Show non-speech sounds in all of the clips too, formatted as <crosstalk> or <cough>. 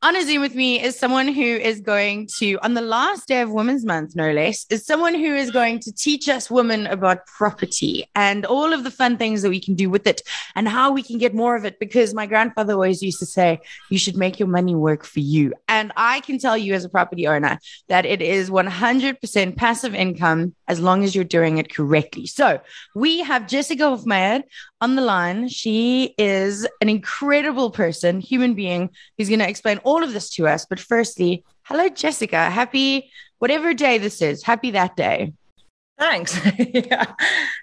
on a Zoom with me is someone who is going to, on the last day of Women's Month, no less, is someone who is going to teach us women about property and all of the fun things that we can do with it and how we can get more of it. Because my grandfather always used to say, you should make your money work for you. And I can tell you as a property owner that it is 100% passive income as long as you're doing it correctly. So we have Jessica Hofmeyer on the line. She is an incredible person, human being, who's going to explain all of this to us. But firstly, hello, Jessica. Happy whatever day this is. Happy that day. Thanks. <laughs> yeah.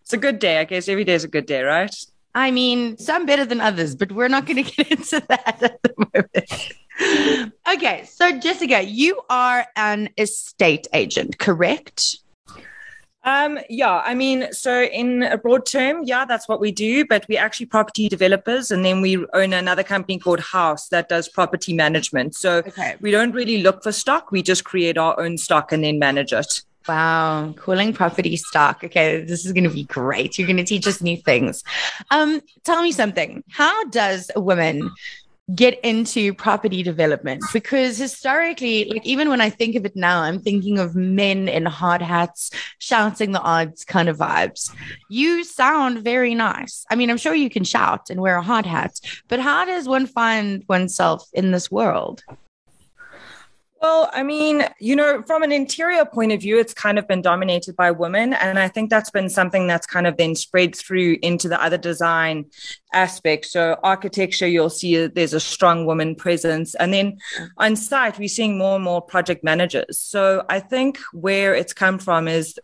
It's a good day. I guess every day is a good day, right? I mean, some better than others, but we're not going <laughs> to get into that at the moment. <laughs> okay. So, Jessica, you are an estate agent, correct? Um, yeah, I mean, so in a broad term, yeah, that's what we do, but we're actually property developers. And then we own another company called House that does property management. So okay. we don't really look for stock, we just create our own stock and then manage it. Wow, cooling property stock. Okay, this is going to be great. You're going to teach us new things. Um, tell me something. How does a woman get into property development. Because historically like even when i think of it now i'm thinking of men in hard hats shouting the odds kind of vibes. You sound very nice. I mean i'm sure you can shout and wear a hard hat but how does one find oneself in this world well, I mean, you know, from an interior point of view, it's kind of been dominated by women. And I think that's been something that's kind of then spread through into the other design aspects. So, architecture, you'll see there's a strong woman presence. And then on site, we're seeing more and more project managers. So, I think where it's come from is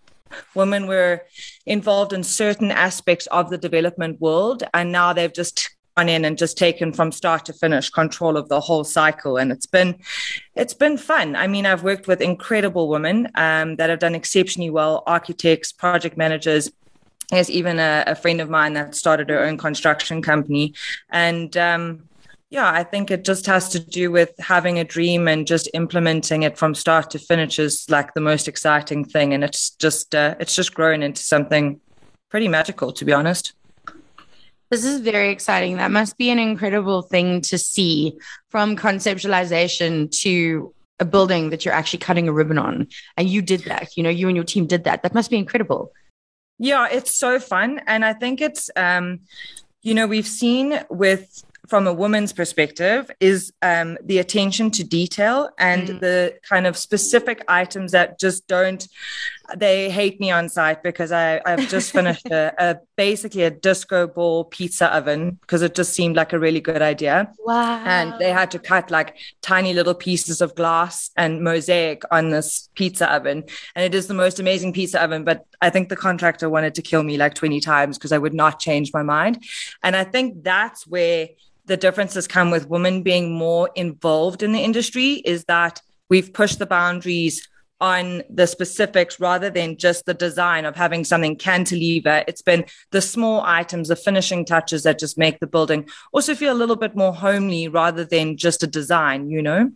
women were involved in certain aspects of the development world. And now they've just gone in and just taken from start to finish control of the whole cycle. And it's been it's been fun. I mean i've worked with incredible women um, that have done exceptionally well architects project managers. There's even a, a, friend of mine that started her own construction company. And um, yeah, I think it just has to do with having a dream and just implementing it from start to finish is like the most exciting thing, and it's just uh, it's just grown into something pretty magical, to be honest. This is very exciting. That must be an incredible thing to see from conceptualization to a building that you're actually cutting a ribbon on. And you did that. You know, you and your team did that. That must be incredible. Yeah, it's so fun. And I think it's, um, you know, we've seen with from a woman's perspective is um, the attention to detail and mm. the kind of specific items that just don't they hate me on site because I, I've just finished a, a, basically a disco ball pizza oven because it just seemed like a really good idea. Wow. And they had to cut like tiny little pieces of glass and mosaic on this pizza oven. And it is the most amazing pizza oven. But I think the contractor wanted to kill me like 20 times because I would not change my mind. And I think that's where the differences come with women being more involved in the industry is that we've pushed the boundaries on the specifics rather than just the design of having something cantilever. It's been the small items, the finishing touches that just make the building also feel a little bit more homely rather than just a design, you know?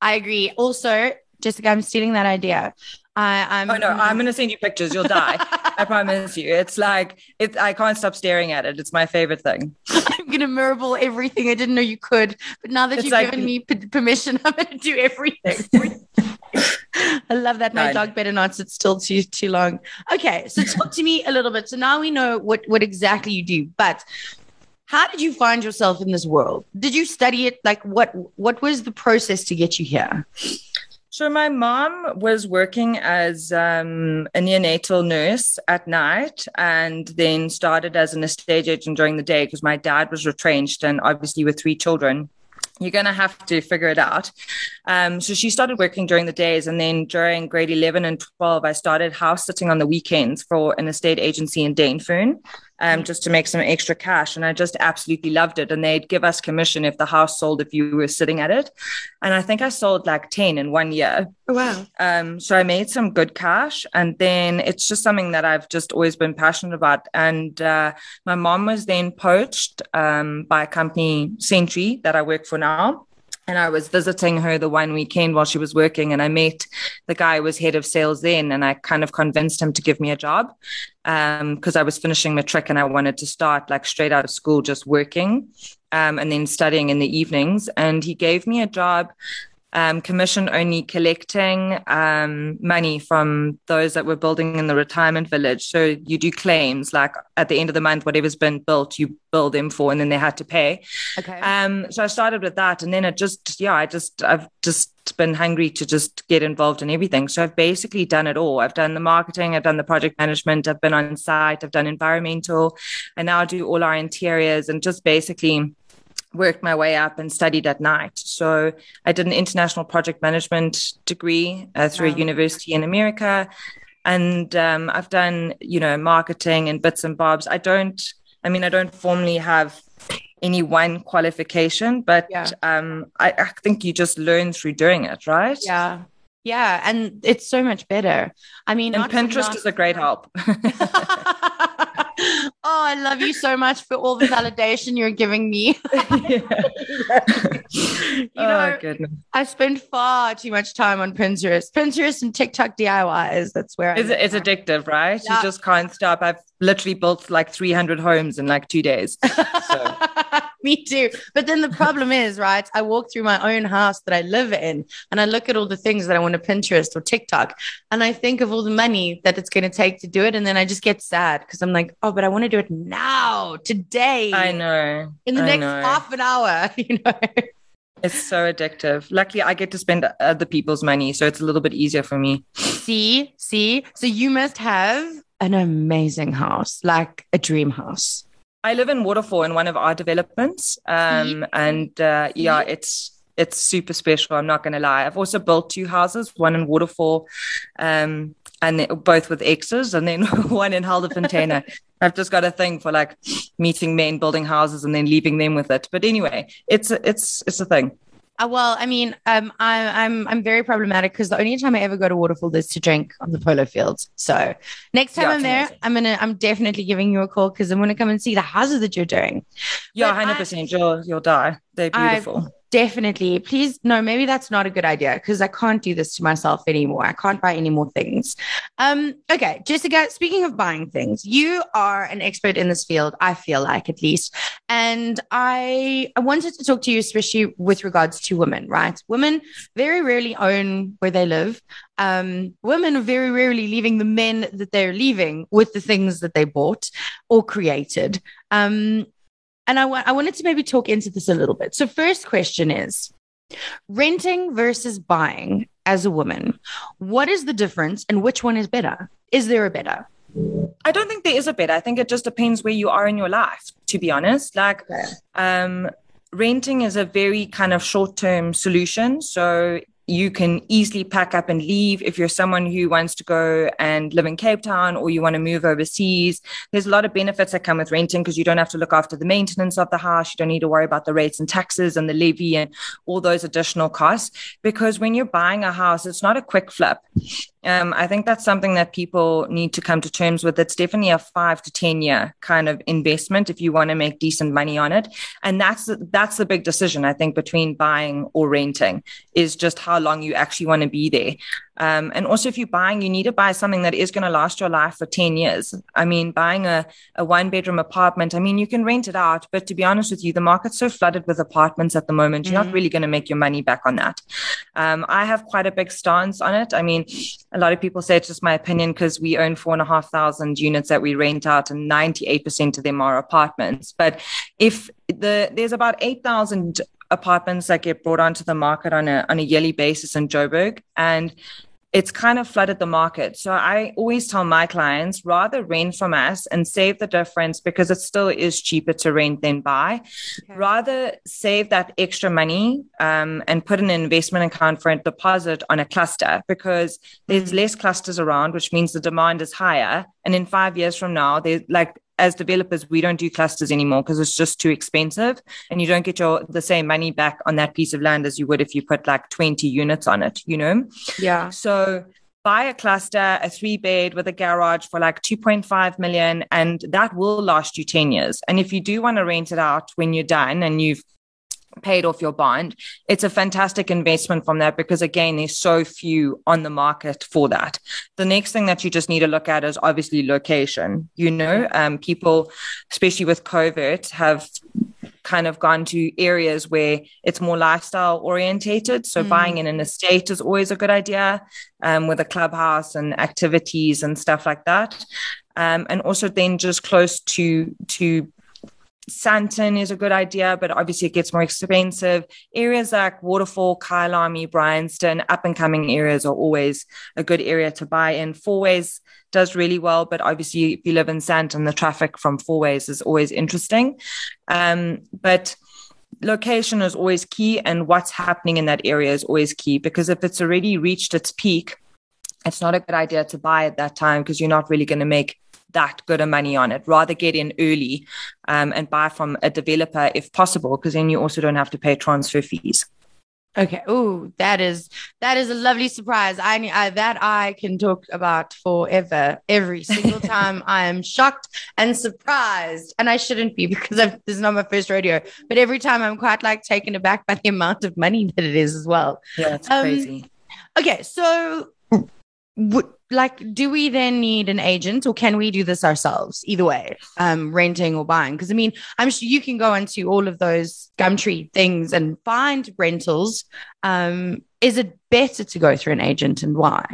I agree. Also, Jessica, I'm stealing that idea. I, am Oh no, I'm <laughs> going to send you pictures. You'll die. I promise you. It's like it. I can't stop staring at it. It's my favorite thing. I'm going to marble everything. I didn't know you could, but now that it's you've like, given me p- permission, <laughs> I'm going to do everything. <laughs> I love that. My dog better not sit still too too long. Okay, so talk to me a little bit. So now we know what what exactly you do, but how did you find yourself in this world? Did you study it? Like what what was the process to get you here? So my mom was working as um, a neonatal nurse at night, and then started as an estate agent during the day because my dad was retrenched, and obviously with three children, you're going to have to figure it out. Um, so she started working during the days. And then during grade 11 and 12, I started house sitting on the weekends for an estate agency in Dainfern um, just to make some extra cash. And I just absolutely loved it. And they'd give us commission if the house sold if you were sitting at it. And I think I sold like 10 in one year. Oh, wow. Um, so I made some good cash. And then it's just something that I've just always been passionate about. And uh, my mom was then poached um, by a company, Century, that I work for now and I was visiting her the one weekend while she was working, and I met the guy who was head of sales then, and I kind of convinced him to give me a job because um, I was finishing matric and I wanted to start like straight out of school, just working um, and then studying in the evenings. And he gave me a job um, commission only collecting um, money from those that were building in the retirement village. So you do claims like at the end of the month, whatever's been built, you bill them for, and then they had to pay. Okay. Um, so I started with that, and then it just yeah, I just I've just been hungry to just get involved in everything. So I've basically done it all. I've done the marketing, I've done the project management, I've been on site, I've done environmental, and now I do all our interiors and just basically worked my way up and studied at night. So I did an international project management degree uh, through wow. a university in America. And um, I've done, you know, marketing and bits and bobs. I don't, I mean, I don't formally have any one qualification, but yeah. um, I, I think you just learn through doing it, right? Yeah. Yeah, and it's so much better. I mean, and Pinterest not- is a great help. <laughs> <laughs> oh, I love you so much for all the validation you're giving me. <laughs> <laughs> you oh, know, goodness. I spend far too much time on Pinterest. Pinterest and TikTok DIYs. That's where it's, it's addictive, right? Yeah. You just can't stop. I've literally built like 300 homes in like two days. <laughs> So. <laughs> me too. But then the problem is, right? I walk through my own house that I live in and I look at all the things that I want to Pinterest or TikTok and I think of all the money that it's going to take to do it. And then I just get sad because I'm like, oh, but I want to do it now, today. I know. In the I next know. half an hour, <laughs> you know. It's so addictive. Luckily, I get to spend other people's money, so it's a little bit easier for me. See, see. So you must have an amazing house, like a dream house. I live in Waterfall in one of our developments, um, and uh, yeah, it's it's super special. I'm not going to lie. I've also built two houses, one in Waterfall, um, and both with exes, and then <laughs> one in Helderfontein. <laughs> I've just got a thing for like meeting men, building houses, and then leaving them with it. But anyway, it's it's it's a thing. Uh, well, I mean, um, I, I'm I'm very problematic because the only time I ever go to Waterfall is to drink on the polo fields. So next time yeah, I'm there, amazing. I'm gonna I'm definitely giving you a call because I'm gonna come and see the houses that you're doing. Yeah, hundred percent. You'll you'll die. They're beautiful. I, definitely please no maybe that's not a good idea because i can't do this to myself anymore. I can't buy any more things. Um okay jessica speaking of buying things you are an expert in this field i feel like at least. And i i wanted to talk to you especially with regards to women right? Women very rarely own where they live. Um, women are very rarely leaving the men that they're leaving with the things that they bought or created. Um, and I, wa- I wanted to maybe talk into this a little bit. So, first question is renting versus buying as a woman. What is the difference and which one is better? Is there a better? I don't think there is a better. I think it just depends where you are in your life, to be honest. Like, okay. um, renting is a very kind of short term solution. So you can easily pack up and leave if you're someone who wants to go and live in Cape Town or you want to move overseas. There's a lot of benefits that come with renting because you don't have to look after the maintenance of the house. You don't need to worry about the rates and taxes and the levy and all those additional costs. Because when you're buying a house, it's not a quick flip. Um, I think that's something that people need to come to terms with. It's definitely a five to 10 year kind of investment if you want to make decent money on it. And that's, that's the big decision, I think, between buying or renting is just how long you actually want to be there. Um, and also, if you're buying, you need to buy something that is going to last your life for 10 years. I mean, buying a, a one bedroom apartment, I mean, you can rent it out, but to be honest with you, the market's so flooded with apartments at the moment, you're mm-hmm. not really going to make your money back on that. Um, I have quite a big stance on it. I mean, a lot of people say it's just my opinion because we own four and a half thousand units that we rent out, and 98% of them are apartments. But if the there's about 8,000 apartments that get brought onto the market on a on a yearly basis in Joburg, and it's kind of flooded the market. So I always tell my clients rather rent from us and save the difference because it still is cheaper to rent than buy. Okay. Rather save that extra money um, and put an investment account for a deposit on a cluster because there's mm-hmm. less clusters around, which means the demand is higher. And in five years from now, there's like as developers, we don't do clusters anymore because it's just too expensive and you don't get your the same money back on that piece of land as you would if you put like 20 units on it, you know? Yeah. So buy a cluster, a three bed with a garage for like 2.5 million, and that will last you 10 years. And if you do want to rent it out when you're done and you've paid off your bond, it's a fantastic investment from that because again, there's so few on the market for that. The next thing that you just need to look at is obviously location. You know, um, people, especially with COVID, have kind of gone to areas where it's more lifestyle orientated. So mm. buying in an estate is always a good idea um, with a clubhouse and activities and stuff like that. Um, and also then just close to to Sandton is a good idea, but obviously it gets more expensive. Areas like Waterfall, Kyalami, Bryanston, up and coming areas are always a good area to buy in. Fourways does really well, but obviously if you live in Sandton, the traffic from Fourways is always interesting. Um, but location is always key, and what's happening in that area is always key because if it's already reached its peak, it's not a good idea to buy at that time because you're not really going to make that good of money on it. Rather get in early um, and buy from a developer if possible, because then you also don't have to pay transfer fees. Okay. Oh, that is that is a lovely surprise. I, I that I can talk about forever. Every single <laughs> time I am shocked and surprised, and I shouldn't be <laughs> because I've, this is not my first rodeo. But every time I'm quite like taken aback by the <laughs> amount of money that it is as well. Yeah, it's um, crazy. Okay, so w- like do we then need an agent or can we do this ourselves either way um renting or buying because i mean i'm sure you can go into all of those gumtree things and find rentals um is it better to go through an agent and why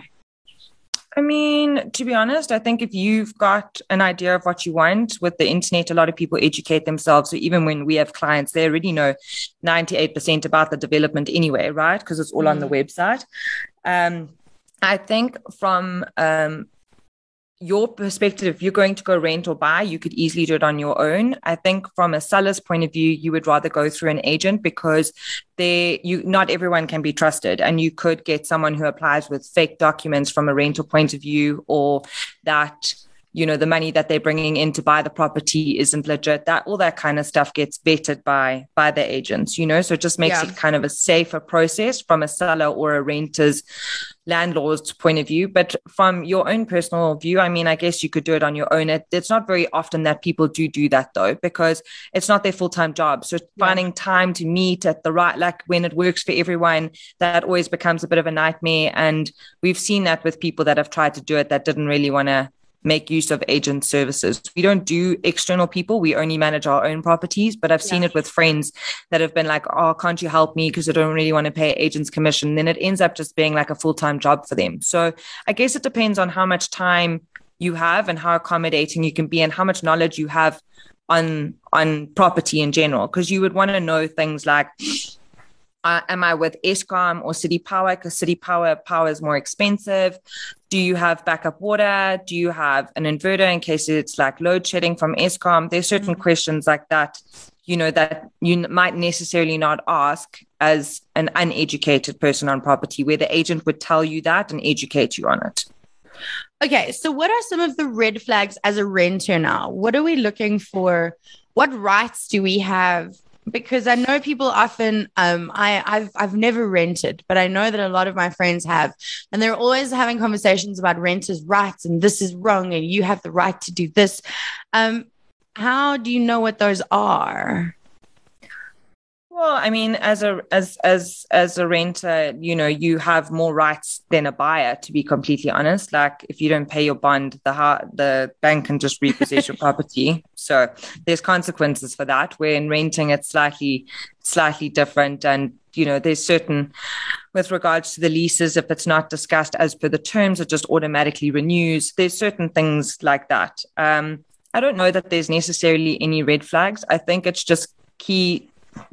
I mean, to be honest, I think if you've got an idea of what you want with the internet, a lot of people educate themselves. So even when we have clients, they already know 98% about the development anyway, right? Because it's all mm. on the mm. website. Um, I think from um, your perspective, if you're going to go rent or buy, you could easily do it on your own. I think from a seller's point of view, you would rather go through an agent because they you not everyone can be trusted. And you could get someone who applies with fake documents from a rental point of view or that you know the money that they're bringing in to buy the property isn't legit that all that kind of stuff gets vetted by by the agents you know? So it just makes yeah. it kind of a safer process from a seller or a renter's landlord's point of view. But from your own personal view i mean i guess you could do it on your own. It, it's not very often that people do do that though because it's not their full-time job. So yeah. finding time to meet at the right like when it works for everyone that always becomes a bit of a nightmare. And we've seen that with people that have tried to do it that didn't really want to make use of agent services. We don't do external people. We only manage our own properties. But I've seen it with friends that have been like, oh, can't you help me? Because I don't really want to pay agents commission. Then it ends up just being like a full time job for them. So I guess it depends on how much time you have and how accommodating you can be and how much knowledge you have on on property in general because you would want to know things like uh, am I with Eskom or City Power? Because City Power power is more expensive. Do you have backup water? Do you have an inverter in case it's like load shedding from Eskom? There's certain mm-hmm. questions like that, you know, that you might necessarily not ask as an uneducated person on property, where the agent would tell you that and educate you on it. Okay, so what are some of the red flags as a renter now? What are we looking for? What rights do we have because I know people often um I I've I've never rented, but I know that a lot of my friends have and they're always having conversations about renters' rights and this is wrong and you have the right to do this. Um how do you know what those are? Well, I mean, as a as as as a renter, you know, you have more rights than a buyer. To be completely honest, like if you don't pay your bond, the the bank can just repossess your <laughs> property. So there's consequences for that. Where in renting, it's slightly slightly different, and you know, there's certain with regards to the leases, if it's not discussed as per the terms, it just automatically renews. There's certain things like that. Um, I don't know that there's necessarily any red flags. I think it's just key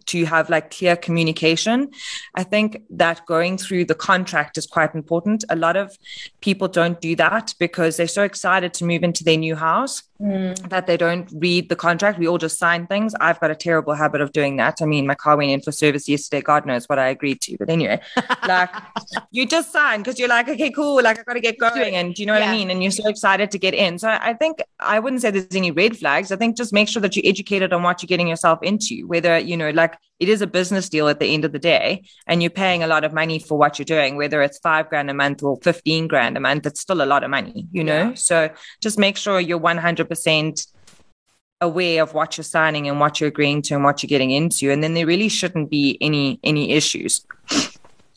to have like clear communication. I think that going through the contract is quite important. A lot of people don't do that because they're so excited to move into their new house mm. that they don't read the contract. We all just sign things. I've got a terrible habit of doing that. I mean, my car went in for service yesterday. God knows what I agreed to. But anyway, <laughs> like you just sign because you're like, okay, cool. Like I got to get going. And do you know what yeah. I mean? And you're so excited to get in. So I think I wouldn't say there's any red flags. I think just make sure that you're educated on what you're getting yourself into, whether, you know, like it is a business deal at the end of the day and you're paying a lot of money for what you're doing whether it's five grand a month or 15 grand a month it's still a lot of money you know yeah. so just make sure you're 100% aware of what you're signing and what you're agreeing to and what you're getting into and then there really shouldn't be any any issues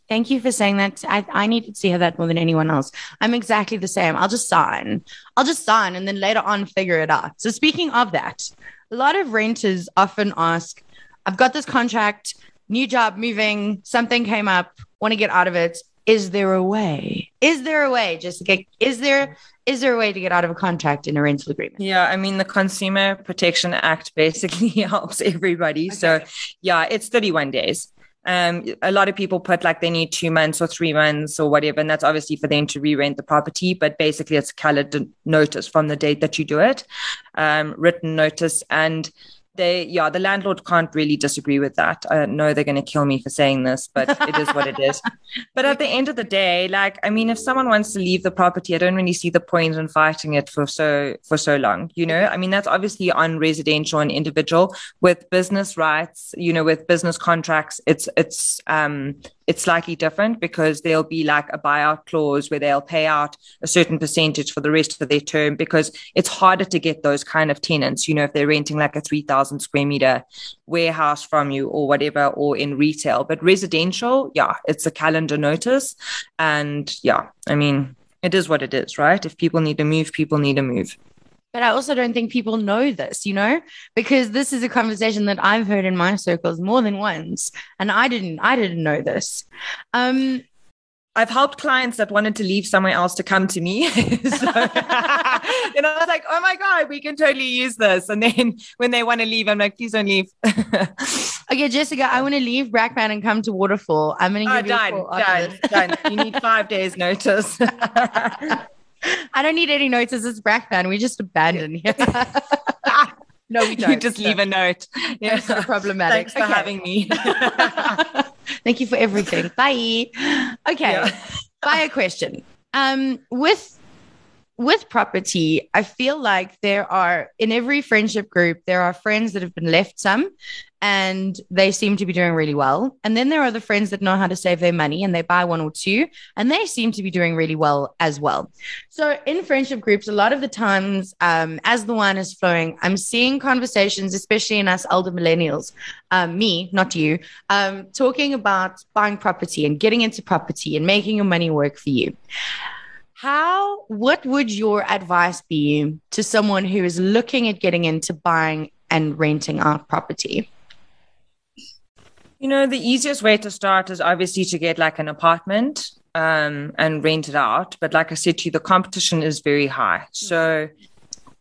Thank you for saying that. I, I need to hear that more than anyone else. I'm exactly the same. I'll just sign. I'll just sign and then later on figure it out. So, speaking of that, a lot of renters often ask, I've got this contract, new job, moving, something came up, want to get out of it. Is there a way? Is there a way, Jessica? Is there is there a way to get out of a contract in a rental agreement? Yeah, I mean the Consumer Protection Act basically <laughs> helps everybody. Okay. So yeah, it's 31 days. Um, a lot of people put like they need two months or three months or whatever, and that's obviously for them to re-rent the property. But basically, it's a calendar notice from the date that you do it, um, written notice, and they yeah the landlord can't really disagree with that. I know they're going to kill me for saying this but it is what it is. <laughs> But at the end of the day like i mean if someone wants to leave the property i don't really see the point in fighting it for so for so long you know? I mean that's obviously on residential and individual with business rights you know with business contracts. It's it's um it's slightly different because there'll be like a buyout clause where they'll pay out a certain percentage for the rest of their term because it's harder to get those kind of tenants, you know, if they're renting like a 3,000 square meter warehouse from you or whatever, or in retail. But residential, yeah, it's a calendar notice. And yeah, I mean, it is what it is, right? If people need to move, people need to move. But I also don't think people know this, you know, because this is a conversation that I've heard in my circles more than once, and I didn't, I didn't know this. Um, I've helped clients that wanted to leave somewhere else to come to me. <laughs> so, <laughs> and I was like, oh my God, we can totally use this. And then when they want to leave, I'm like, please don't leave. <laughs> okay, Jessica, I want to leave Brakpan and come to Waterfall. I'm going to give oh, you done, done, done. You need five days notice. I don't need any notes. As it's Brakpan. We just abandon here. <laughs> no, we <laughs> don't. You just leave a note. Yeah, so problematic. Thanks for okay. having me. <laughs> Thank you for everything. Bye. Okay. Yeah. A question. Um, with with property, I feel like there are in every friendship group, there are friends that have been left some and they seem to be doing really well. And then there are the friends that know how to save their money and they buy one or two and they seem to be doing really well as well. So in friendship groups, a lot of the times, um, as the wine is flowing, I'm seeing conversations, especially in us older millennials, um, me, not you, um, talking about buying property and getting into property and making your money work for you. How, what would your advice be to someone who is looking at getting into buying and renting out property? You know, the easiest way to start is obviously to get like an apartment um, and rent it out. But like I said to you, the competition is very high. So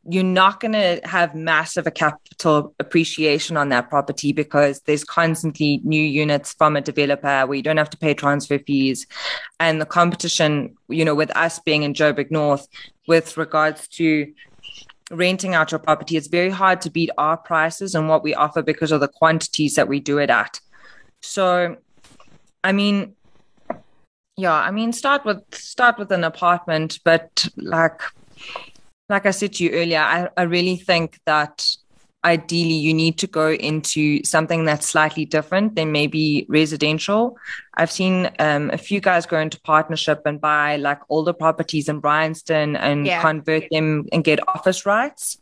you're not going to have massive a capital appreciation on that property because there's constantly new units from a developer where you don't have to pay transfer fees and the competition you know with us being in joburg north with regards to renting out your property it's very hard to beat our prices and what we offer because of the quantities that we do it at so i mean yeah i mean start with start with an apartment but like like I said to you earlier, I, I really think that ideally you need to go into something that's slightly different than maybe residential. I've seen um, a few guys go into partnership and buy like older properties in Bryanston and yeah. convert them and get office rights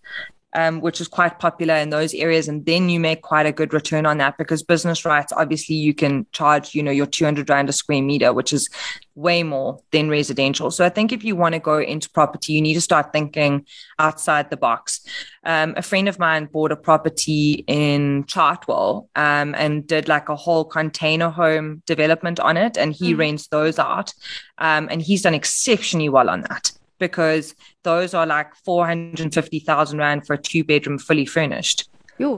um, which is quite popular in those areas. And then you make quite a good return on that because business rights, obviously, you can charge, you know, your 200 Rand a square meter, which is way more than residential. So I think if you want to go into property, you need to start thinking outside the box. Um, a friend of mine bought a property in Chartwell um, and did like a whole container home development on it, and he mm-hmm. rents those out. Um, and he's done exceptionally well on that because those are like 450,000 Rand for a two bedroom fully furnished.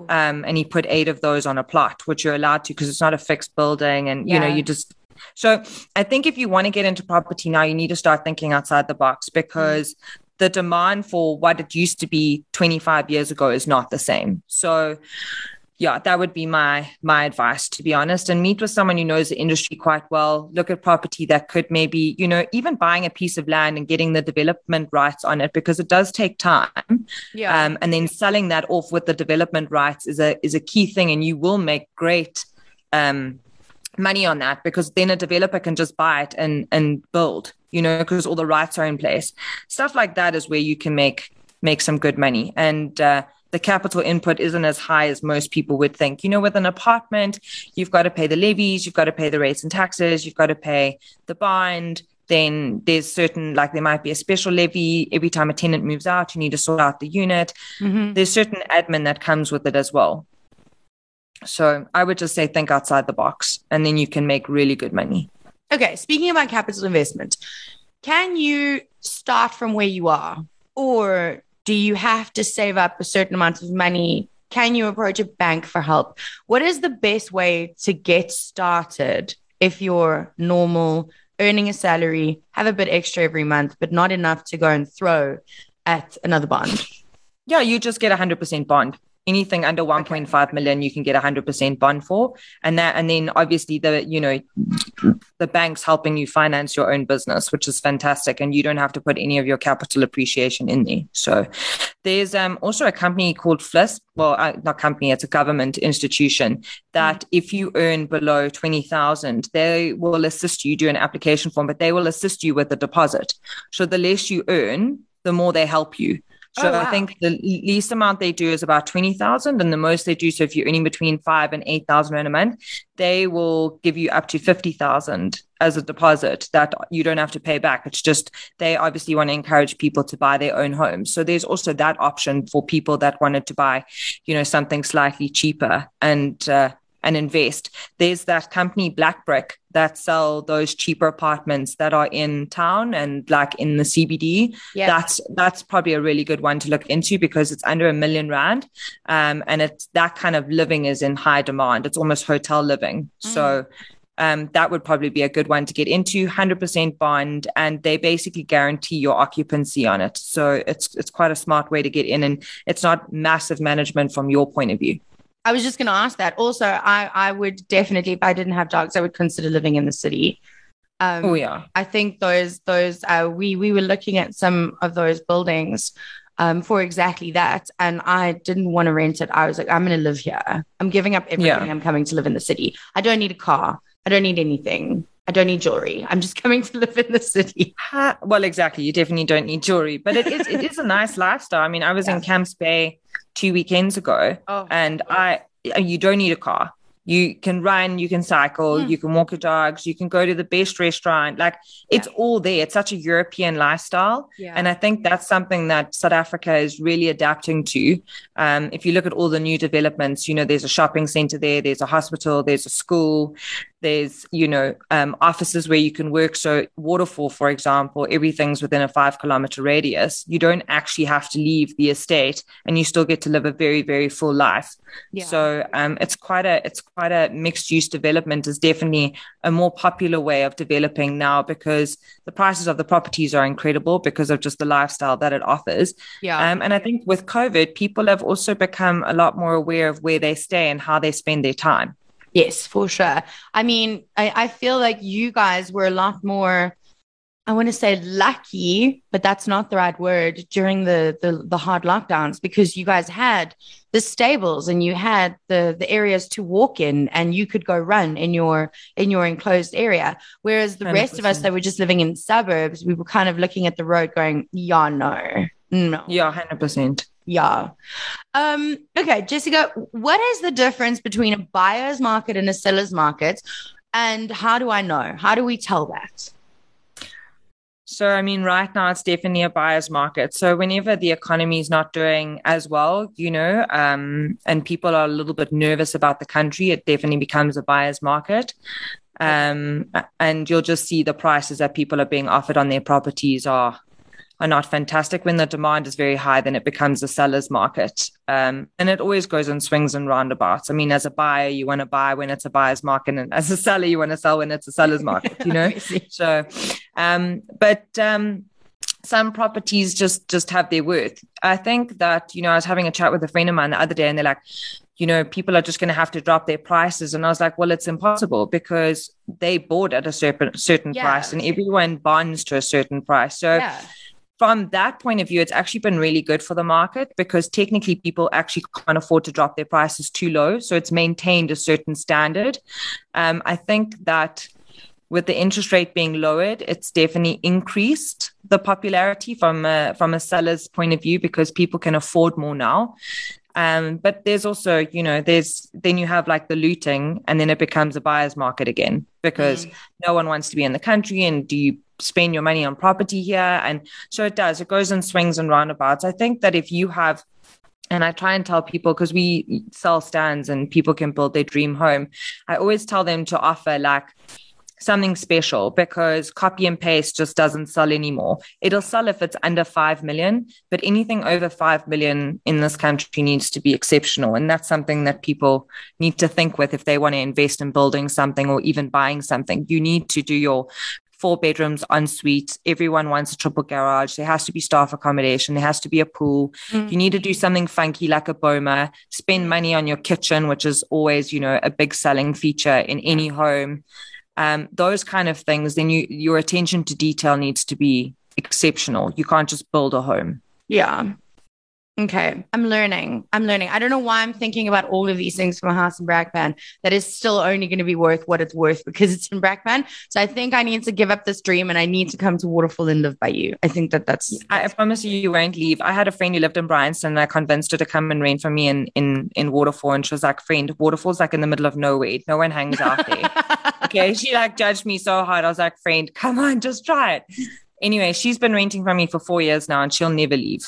Um, and he put eight of those on a plot, which you're allowed to because it's not a fixed building. And, yeah. you know, you just, so I think if you want to get into property now, you need to start thinking outside the box because mm. the demand for what it used to be 25 years ago is not the same. So, yeah, that would be my my advice to be honest. And meet with someone who knows the industry quite well. Look at property that could maybe, you know, even buying a piece of land and getting the development rights on it because it does take time. Yeah. Um, and then selling that off with the development rights is a is a key thing, and you will make great um, money on that because then a developer can just buy it and and build. You know, because all the rights are in place. Stuff like that is where you can make make some good money and. Uh, the capital input isn't as high as most people would think. You know, with an apartment, you've got to pay the levies, you've got to pay the rates and taxes, you've got to pay the bond. Then there's certain, like there might be a special levy every time a tenant moves out, you need to sort out the unit. Mm-hmm. There's certain admin that comes with it as well. So I would just say think outside the box and then you can make really good money. Okay. Speaking about capital investment, can you start from where you are or do you have to save up a certain amount of money? Can you approach a bank for help? What is the best way to get started if you're normal, earning a salary, have a bit extra every month, but not enough to go and throw at another bond? Yeah, you just get a 100% bond anything under 1.5 okay. million you can get 100% bond for and that and then obviously the you know the bank's helping you finance your own business which is fantastic and you don't have to put any of your capital appreciation in there so there's um, also a company called FLISP well uh, not company it's a government institution that mm-hmm. if you earn below 20,000 they will assist you do an application form but they will assist you with the deposit so the less you earn the more they help you so oh, wow. I think the least amount they do is about 20,000 and the most they do. So if you're earning between five and 8,000 rand a month, they will give you up to 50,000 as a deposit that you don't have to pay back. It's just, they obviously want to encourage people to buy their own homes. So there's also that option for people that wanted to buy, you know, something slightly cheaper and, uh, and invest. There's that company Black Brick that sell those cheaper apartments that are in town and like in the CBD. Yes. That's that's probably a really good one to look into because it's under a million rand, um, and it's that kind of living is in high demand. It's almost hotel living. Mm. So. Um, that would probably be a good one to get into 100% bond and they basically guarantee your occupancy on it so it's it's quite a smart way to get in and it's not massive management from your point of view I was just going to ask that. Also, I I would definitely, if I didn't have dogs, I would consider living in the city. Um, oh yeah, I think those those uh, we we were looking at some of those buildings um, for exactly that, and I didn't want to rent it. I was like, I'm going to live here. I'm giving up everything. Yeah. I'm coming to live in the city. I don't need a car. I don't need anything. I don't need jewelry. I'm just coming to live in the city. well, exactly. You definitely don't need jewelry, but it is it is a nice lifestyle. I mean, I was yeah. in Camps Bay two weekends ago, oh, and I you don't need a car. You can run, you can cycle, mm. you can walk your dogs, you can go to the best restaurant. Like it's yeah. all there. It's such a European lifestyle. Yeah. And I think that's something that South Africa is really adapting to. Um, if you look at all the new developments, you know, there's a shopping center there, there's a hospital, there's a school, there's, you know, um, offices where you can work. So, Waterfall, for example, everything's within a five kilometer radius. You don't actually have to leave the estate and you still get to live a very, very full life. Yeah. So, um, it's quite a, it's quite a mixed use development is definitely a more popular way of developing now because the prices of the properties are incredible because of just the lifestyle that it offers. Yeah. Um, and I think with COVID, people have also become a lot more aware of where they stay and how they spend their time. Yes, for sure. I mean, I, I feel like you guys were a lot more I want to say lucky, but that's not the right word during the, the the hard lockdowns because you guys had the stables and you had the the areas to walk in and you could go run in your in your enclosed area. Whereas the 100%. rest of us that were just living in suburbs, we were kind of looking at the road going, yeah, no, no. Yeah, hundred percent. Yeah. Um, okay, Jessica, what is the difference between a buyer's market and a seller's market? And how do I know? How do we tell that? So, I mean, right now it's definitely a buyer's market. So, whenever the economy is not doing as well, you know, um, and people are a little bit nervous about the country, it definitely becomes a buyer's market. Um, and you'll just see the prices that people are being offered on their properties are are not fantastic. When the demand is very high, then it becomes a seller's market. Um, and it always goes in swings and roundabouts. I mean, as a buyer, you want to buy when it's a buyer's market, and as a seller, you want to sell when it's a seller's market, you know? <laughs> so, um, but, um, some properties just just have their worth. I think that you know I was having a chat with a friend of mine the other day, and they're like, you know, people are just going to have to drop their prices. And I was like, well, it's impossible because they bought at a certain certain yeah. price, and everyone bonds to a certain price. So. Yeah from that point of view, it's actually been really good for the market because technically people actually can't afford to drop their prices too low. So it's maintained a certain standard. Um, I think that with the interest rate being lowered, it's definitely increased the popularity from a, from a seller's point of view because people can afford more now. Um, but there's also, you know, there's then you have like the looting, and then it becomes a buyer's market again because mm. no one wants to be in the country. And do you spend your money on property here? And so it does. It goes in swings and roundabouts. I think that if you have and I try and tell people because we sell stands and people can build their dream home. I always tell them to offer like something special because copy and paste just doesn't sell anymore. It'll sell if it's under 5 million, but anything over 5 million in this country needs to be exceptional. And that's something that people need to think with if they want to invest in building something or even buying something. You need to do your four bedrooms, ensuite. Everyone wants a triple garage. There has to be staff accommodation. There has to be a pool. Mm. You need to do something funky like a boma. Spend money on your kitchen, which is always, you know, a big selling feature in any home um, those kind of things, then you your attention to detail needs to be exceptional. You can't just build a home. Yeah. Okay. I'm learning. I'm learning. I don't know why I'm thinking about all of these things from a house in Brakpan that is still only going to be worth what it's worth because it's in Brakpan. So I think I need to give up this dream and I need to come to Waterfall and live by you. I think that that's. that's I, I promise you, you won't leave. I had a friend who lived in Bryanston and I convinced her to come and rent for me in, in, in Waterfall. And she was like, friend, Waterfall's like in the middle of nowhere. No one hangs out there. <laughs> okay. She like judged me so hard. I was like, friend, come on, just try it. Anyway, she's been renting from me for four years now and she'll never leave.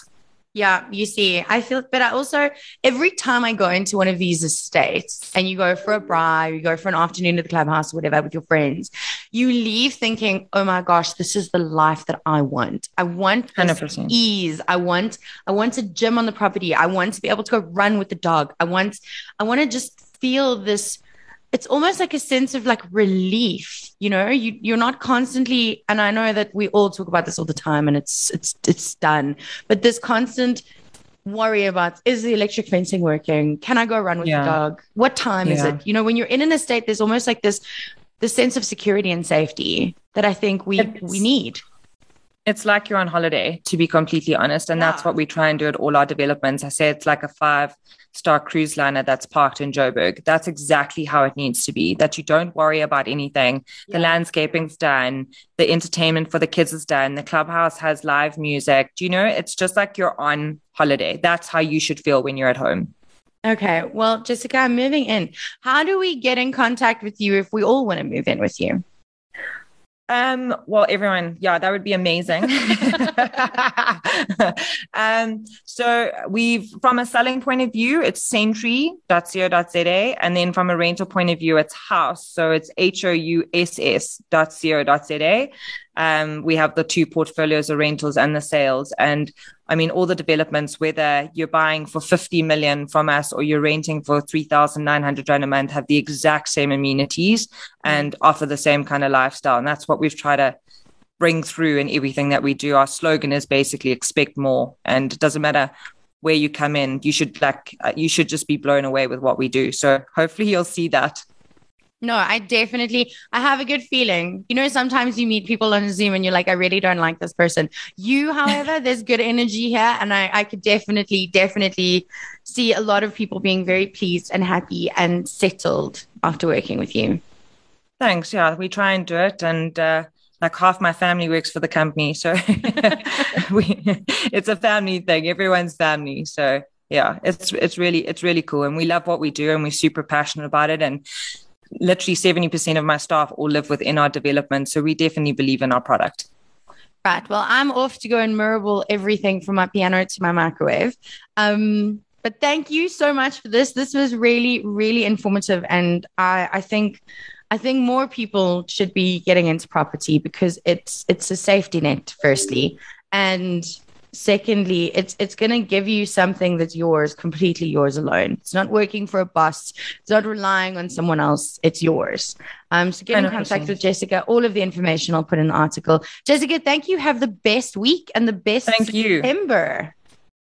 Yeah, you see, I feel, but I also, every time I go into one of these estates and you go for a braai, you go for an afternoon at the clubhouse, or whatever, with your friends, you leave thinking, oh my gosh, this is the life that I want. I want 100%. ease. I want, I want a gym on the property. I want to be able to go run with the dog. I want, I want to just feel this it's almost like a sense of like relief you know? You you're not constantly and i know that we all talk about this all the time and it's it's it's done but this constant worry about is the electric fencing working? Can i go run with yeah. the dog? What time yeah. is it? You know when you're in an estate there's almost like this this sense of security and safety that i think we it's, we need it's like you're on holiday to be completely honest and yeah. that's what we try and do at all our developments i say it's like a five star cruise liner that's parked in Joburg. That's exactly how it needs to be. That you don't worry about anything. Yeah. The landscaping's done, the entertainment for the kids is done, the clubhouse has live music. Do you know? It's just like you're on holiday. That's how you should feel when you're at home. Okay. Well, Jessica, I'm moving in. How do we get in contact with you if we all want to move in with you? Um, well, everyone, yeah, that would be amazing. <laughs> <laughs> um, so we've from a selling point of view, it's century.co.za, and then from a rental point of view, it's house. So it's H-O-U-S-S.co.za. Um, we have the two portfolios, the rentals and the sales. And I mean, all the developments, whether you're buying for 50 million from us or you're renting for 3,900 rand a month, have the exact same amenities and offer the same kind of lifestyle. And that's what we've tried to bring through in everything that we do. Our slogan is basically expect more. And it doesn't matter where you come in, you should like, uh, you should just be blown away with what we do. So hopefully you'll see that. No, I definitely I have a good feeling. You know, sometimes you meet people on Zoom and you're like, I really don't like this person. You, however, there's good energy here. And I, I could definitely, definitely see a lot of people being very pleased and happy and settled after working with you. Thanks. Yeah, we try and do it. And uh, like half my family works for the company. So <laughs> we, it's a family thing. Everyone's family. So yeah, it's it's really it's really cool, and we love what we do, and we're super passionate about it. And literally 70% of my staff all live within our development. So we definitely believe in our product. Right. Well, I'm off to go and marble everything from my piano to my microwave. Um, but thank you so much for this. This was really, really informative. And I, I think I think more people should be getting into property because it's it's a safety net, firstly. And secondly it's it's going to give you something that's yours completely yours alone. It's not working for a boss. It's not relying on someone else. It's yours. Um so get in contact with jessica. All of the information i'll put in the article. Jessica thank you. Have the best week and the best thank you. September